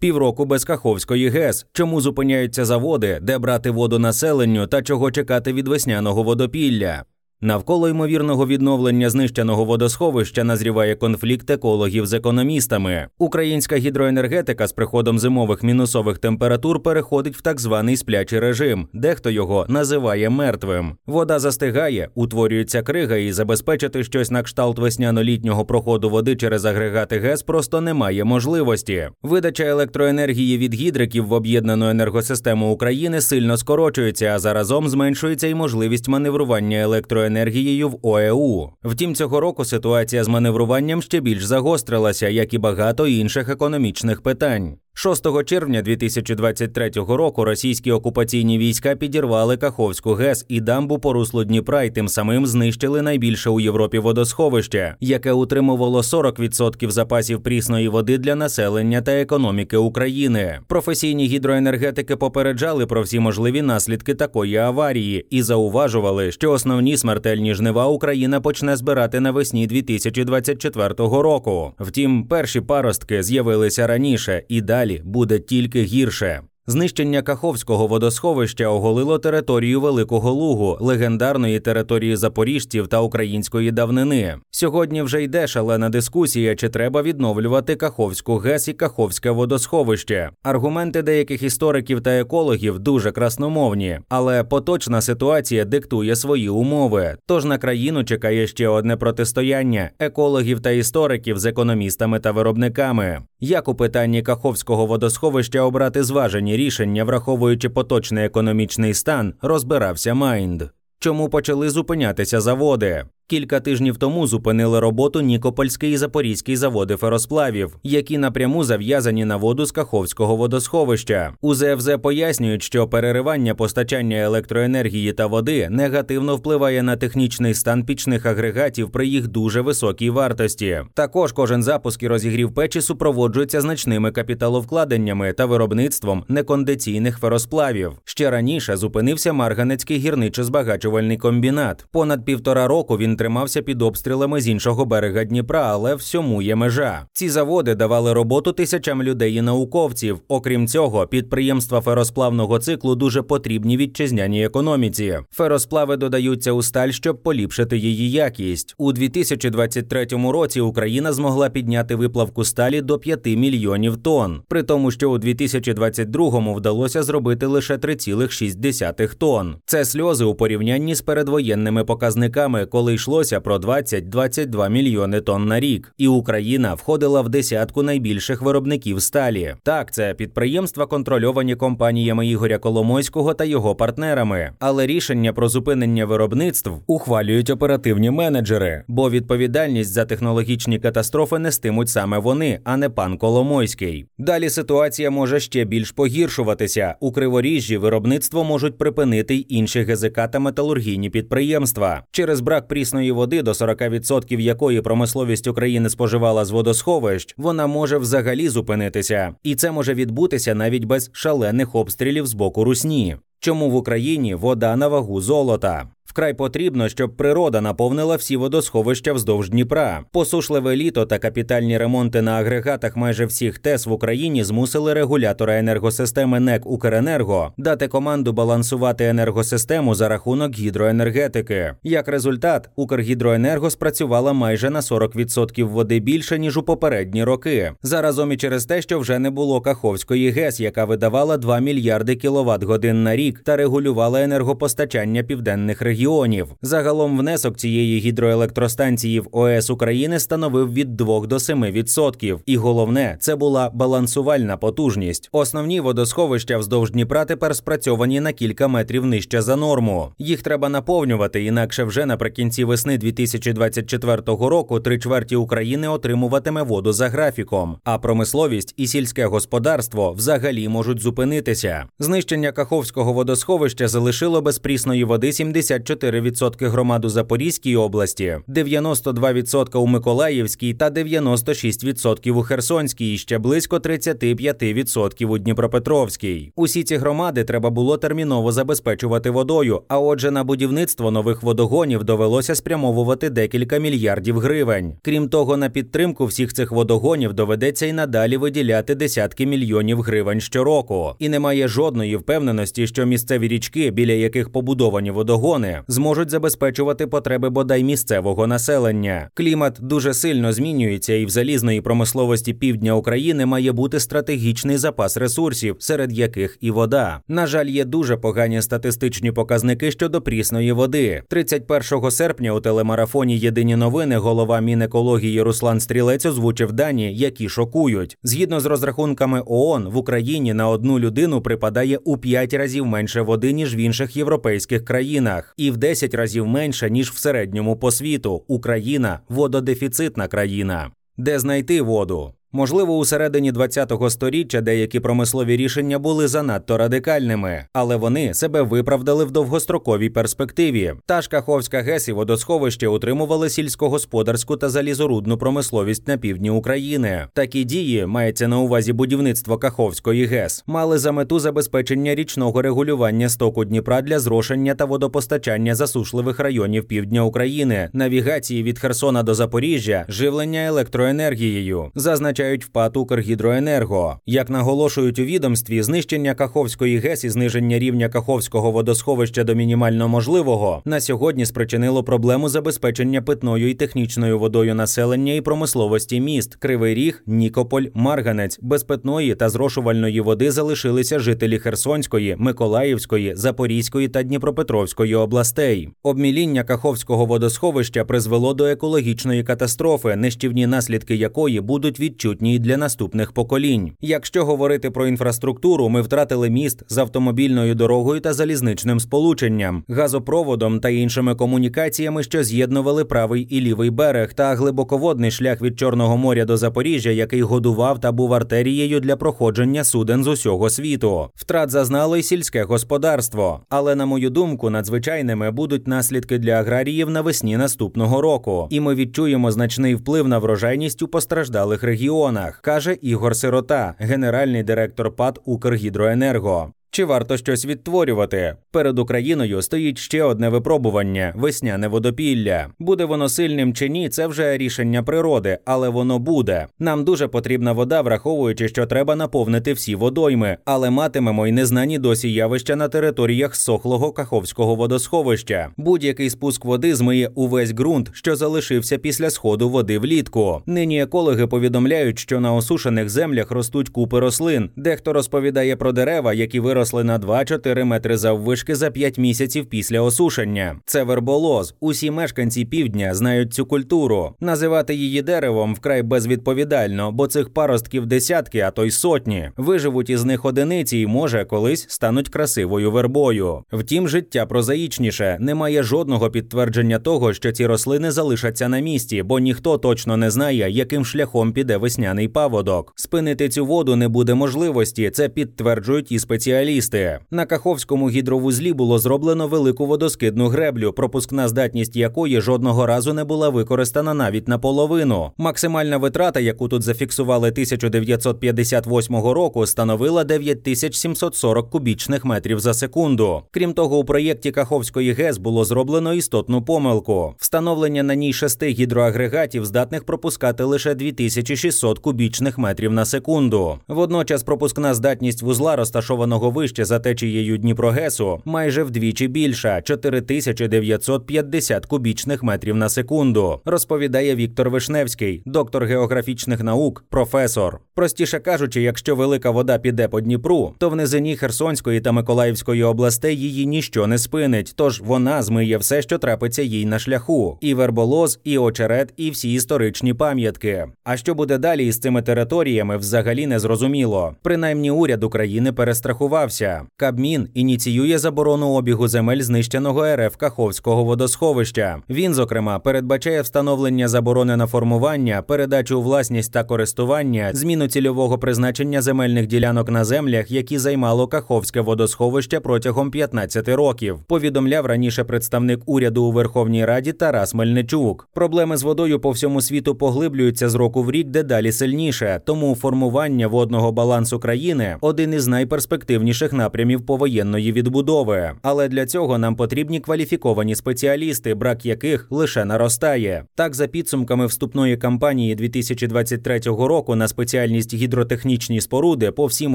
Півроку без Каховської ГЕС. Чому зупиняються заводи, де брати воду населенню та чого чекати від весняного водопілля? Навколо ймовірного відновлення знищеного водосховища назріває конфлікт екологів з економістами. Українська гідроенергетика з приходом зимових мінусових температур переходить в так званий сплячий режим, дехто його називає мертвим. Вода застигає, утворюється крига, і забезпечити щось на кшталт весняно-літнього проходу води через агрегати ГЕС просто немає можливості. Видача електроенергії від гідриків в об'єднану енергосистему України сильно скорочується, а заразом зменшується й можливість маневрування електроенергії енергією в ОЕУ. Втім, цього року ситуація з маневруванням ще більш загострилася, як і багато інших економічних питань. 6 червня 2023 року російські окупаційні війська підірвали Каховську ГЕС і дамбу по руслу Дніпра, і тим самим знищили найбільше у Європі водосховище, яке утримувало 40% запасів прісної води для населення та економіки України. Професійні гідроенергетики попереджали про всі можливі наслідки такої аварії і зауважували, що основні смертельні жнива Україна почне збирати навесні 2024 року. Втім, перші паростки з'явилися раніше і далі далі буде тільки гірше. Знищення Каховського водосховища оголило територію Великого Лугу, легендарної території запоріжців та української давнини. Сьогодні вже йде шалена дискусія, чи треба відновлювати Каховську ГЕС і Каховське водосховище. Аргументи деяких істориків та екологів дуже красномовні, але поточна ситуація диктує свої умови. Тож на країну чекає ще одне протистояння екологів та істориків з економістами та виробниками. Як у питанні Каховського водосховища обрати зважені рішення, враховуючи поточний економічний стан, розбирався Майнд. Чому почали зупинятися заводи? Кілька тижнів тому зупинили роботу Нікопольський і Запорізький заводи феросплавів, які напряму зав'язані на воду з Каховського водосховища. У ЗФЗ пояснюють, що переривання постачання електроенергії та води негативно впливає на технічний стан пічних агрегатів при їх дуже високій вартості. Також кожен запуск і розігрів печі супроводжується значними капіталовкладеннями та виробництвом некондиційних феросплавів. Ще раніше зупинився Марганецький гірничо-збагачувальний комбінат. Понад півтора року він тримався під обстрілами з іншого берега Дніпра, але всьому є межа. Ці заводи давали роботу тисячам людей і науковців. Окрім цього, підприємства феросплавного циклу дуже потрібні вітчизняній економіці. Феросплави додаються у сталь, щоб поліпшити її якість. У 2023 році Україна змогла підняти виплавку сталі до 5 мільйонів тонн, при тому, що у 2022 вдалося зробити лише 3,6 тонн. Це сльози у порівнянні з передвоєнними показниками, коли йшло йшлося про 20-22 мільйони тонн на рік, і Україна входила в десятку найбільших виробників сталі. Так, це підприємства, контрольовані компаніями Ігоря Коломойського та його партнерами. Але рішення про зупинення виробництв ухвалюють оперативні менеджери, бо відповідальність за технологічні катастрофи нестимуть саме вони, а не пан Коломойський. Далі ситуація може ще більш погіршуватися. У криворіжжі виробництво можуть припинити й інші ГЗК та металургійні підприємства через брак прісної прісної води, до 40% якої промисловість України споживала з водосховищ, вона може взагалі зупинитися, і це може відбутися навіть без шалених обстрілів з боку русні. Чому в Україні вода на вагу золота? Вкрай потрібно, щоб природа наповнила всі водосховища вздовж Дніпра. Посушливе літо та капітальні ремонти на агрегатах майже всіх ТЕС в Україні змусили регулятора енергосистеми НЕК Укренерго дати команду балансувати енергосистему за рахунок гідроенергетики. Як результат, Укргідроенерго спрацювала майже на 40% води більше ніж у попередні роки. Заразом і через те, що вже не було Каховської ГЕС, яка видавала 2 мільярди кіловат годин на рік та регулювала енергопостачання південних регіонів регіонів. Загалом внесок цієї гідроелектростанції в ОС України становив від 2 до 7%. І головне, це була балансувальна потужність. Основні водосховища вздовж Дніпра тепер спрацьовані на кілька метрів нижче за норму. Їх треба наповнювати, інакше вже наприкінці весни 2024 року три чверті України отримуватиме воду за графіком. А промисловість і сільське господарство взагалі можуть зупинитися. Знищення Каховського водосховища залишило без прісної води 74 74% громад у Запорізькій області, 92% у Миколаївській та 96% у Херсонській, і ще близько 35% у Дніпропетровській. Усі ці громади треба було терміново забезпечувати водою. А отже, на будівництво нових водогонів довелося спрямовувати декілька мільярдів гривень. Крім того, на підтримку всіх цих водогонів доведеться й надалі виділяти десятки мільйонів гривень щороку. І немає жодної впевненості, що місцеві річки, біля яких побудовані водогони, зможуть забезпечувати потреби бодай місцевого населення. Клімат дуже сильно змінюється, і в залізної промисловості півдня України має бути стратегічний запас ресурсів, серед яких і вода. На жаль, є дуже погані статистичні показники щодо прісної води. 31 серпня у телемарафоні Єдині новини голова Мінекології Руслан Стрілець озвучив дані, які шокують. Згідно з розрахунками ООН, в Україні на одну людину припадає у 5 разів менше води ніж в інших європейських країнах, і в 10 разів менше ніж в середньому по світу. Україна вододефіцитна країна. Де знайти воду? Можливо, у середині 20-го сторіччя деякі промислові рішення були занадто радикальними, але вони себе виправдали в довгостроковій перспективі. Та ж Каховська ГЕС і водосховище утримували сільськогосподарську та залізорудну промисловість на півдні України. Такі дії мається на увазі будівництво Каховської ГЕС, мали за мету забезпечення річного регулювання стоку Дніпра для зрошення та водопостачання засушливих районів півдня України, навігації від Херсона до Запоріжжя, живлення електроенергією. Зазнач визначають впад Укргідроенерго. Як наголошують у відомстві, знищення Каховської ГЕС і зниження рівня Каховського водосховища до мінімально можливого на сьогодні спричинило проблему забезпечення питною і технічною водою населення і промисловості міст Кривий Ріг, Нікополь, Марганець. Без питної та зрошувальної води залишилися жителі Херсонської, Миколаївської, Запорізької та Дніпропетровської областей. Обміління Каховського водосховища призвело до екологічної катастрофи, нищівні наслідки якої будуть відчутні відчутні й для наступних поколінь. Якщо говорити про інфраструктуру, ми втратили міст з автомобільною дорогою та залізничним сполученням, газопроводом та іншими комунікаціями, що з'єднували правий і лівий берег, та глибоководний шлях від Чорного моря до Запоріжжя, який годував та був артерією для проходження суден з усього світу. Втрат зазнало й сільське господарство, але на мою думку, надзвичайними будуть наслідки для аграріїв навесні наступного року, і ми відчуємо значний вплив на врожайність у постраждалих регіонах регіонах, каже Ігор Сирота, генеральний директор ПАД Укргідроенерго. Чи варто щось відтворювати? Перед Україною стоїть ще одне випробування весняне водопілля. Буде воно сильним чи ні, це вже рішення природи, але воно буде. Нам дуже потрібна вода, враховуючи, що треба наповнити всі водойми, але матимемо й незнані досі явища на територіях сохлого каховського водосховища. Будь-який спуск води змиє увесь ґрунт, що залишився після сходу води влітку. Нині екологи повідомляють, що на осушених землях ростуть купи рослин. Дехто розповідає про дерева, які виросли виросли на 2-4 метри заввишки за 5 місяців після осушення. Це верболоз. Усі мешканці півдня знають цю культуру. Називати її деревом вкрай безвідповідально, бо цих паростків десятки, а то й сотні. Виживуть із них одиниці і може колись стануть красивою вербою. Втім, життя прозаїчніше немає жодного підтвердження того, що ці рослини залишаться на місці, бо ніхто точно не знає, яким шляхом піде весняний паводок. Спинити цю воду не буде можливості. Це підтверджують і спеціалісти спеціалісти. На Каховському гідровузлі було зроблено велику водоскидну греблю, пропускна здатність якої жодного разу не була використана навіть наполовину. Максимальна витрата, яку тут зафіксували 1958 року, становила 9740 кубічних метрів за секунду. Крім того, у проєкті Каховської ГЕС було зроблено істотну помилку. Встановлення на ній шести гідроагрегатів, здатних пропускати лише 2600 кубічних метрів на секунду. Водночас пропускна здатність вузла, розташованого вище за течією Дніпрогесу майже вдвічі більша 4950 кубічних метрів на секунду, розповідає Віктор Вишневський, доктор географічних наук, професор. Простіше кажучи, якщо велика вода піде по Дніпру, то в низині Херсонської та Миколаївської областей її ніщо не спинить, тож вона змиє все, що трапиться їй на шляху: і верболоз, і очерет, і всі історичні пам'ятки. А що буде далі із цими територіями, взагалі не зрозуміло. Принаймні уряд України перестрахував підписався. Кабмін ініціює заборону обігу земель знищеного РФ Каховського водосховища. Він, зокрема, передбачає встановлення заборони на формування, передачу у власність та користування, зміну цільового призначення земельних ділянок на землях, які займало Каховське водосховище протягом 15 років. Повідомляв раніше представник уряду у Верховній Раді Тарас Мельничук. Проблеми з водою по всьому світу поглиблюються з року в рік дедалі сильніше, тому формування водного балансу країни один із найперспективніших напрямів повоєнної відбудови. Але для цього нам потрібні кваліфіковані спеціалісти, брак яких лише наростає. Так, за підсумками вступної кампанії 2023 року на спеціальність гідротехнічні споруди по всім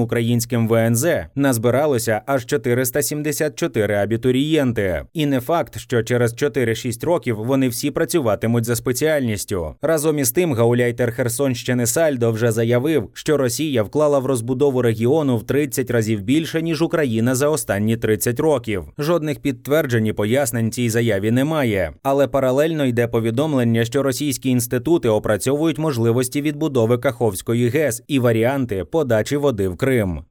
українським ВНЗ назбиралося аж 474 абітурієнти. І не факт, що через 4-6 років вони всі працюватимуть за спеціальністю. Разом із тим, гауляйтер Херсонщини Сальдо вже заявив, що Росія вклала в розбудову регіону в 30 разів більше ніж Україна за останні 30 років. Жодних підтверджень і пояснень цій заяві немає, але паралельно йде повідомлення, що російські інститути опрацьовують можливості відбудови Каховської ГЕС і варіанти подачі води в Крим.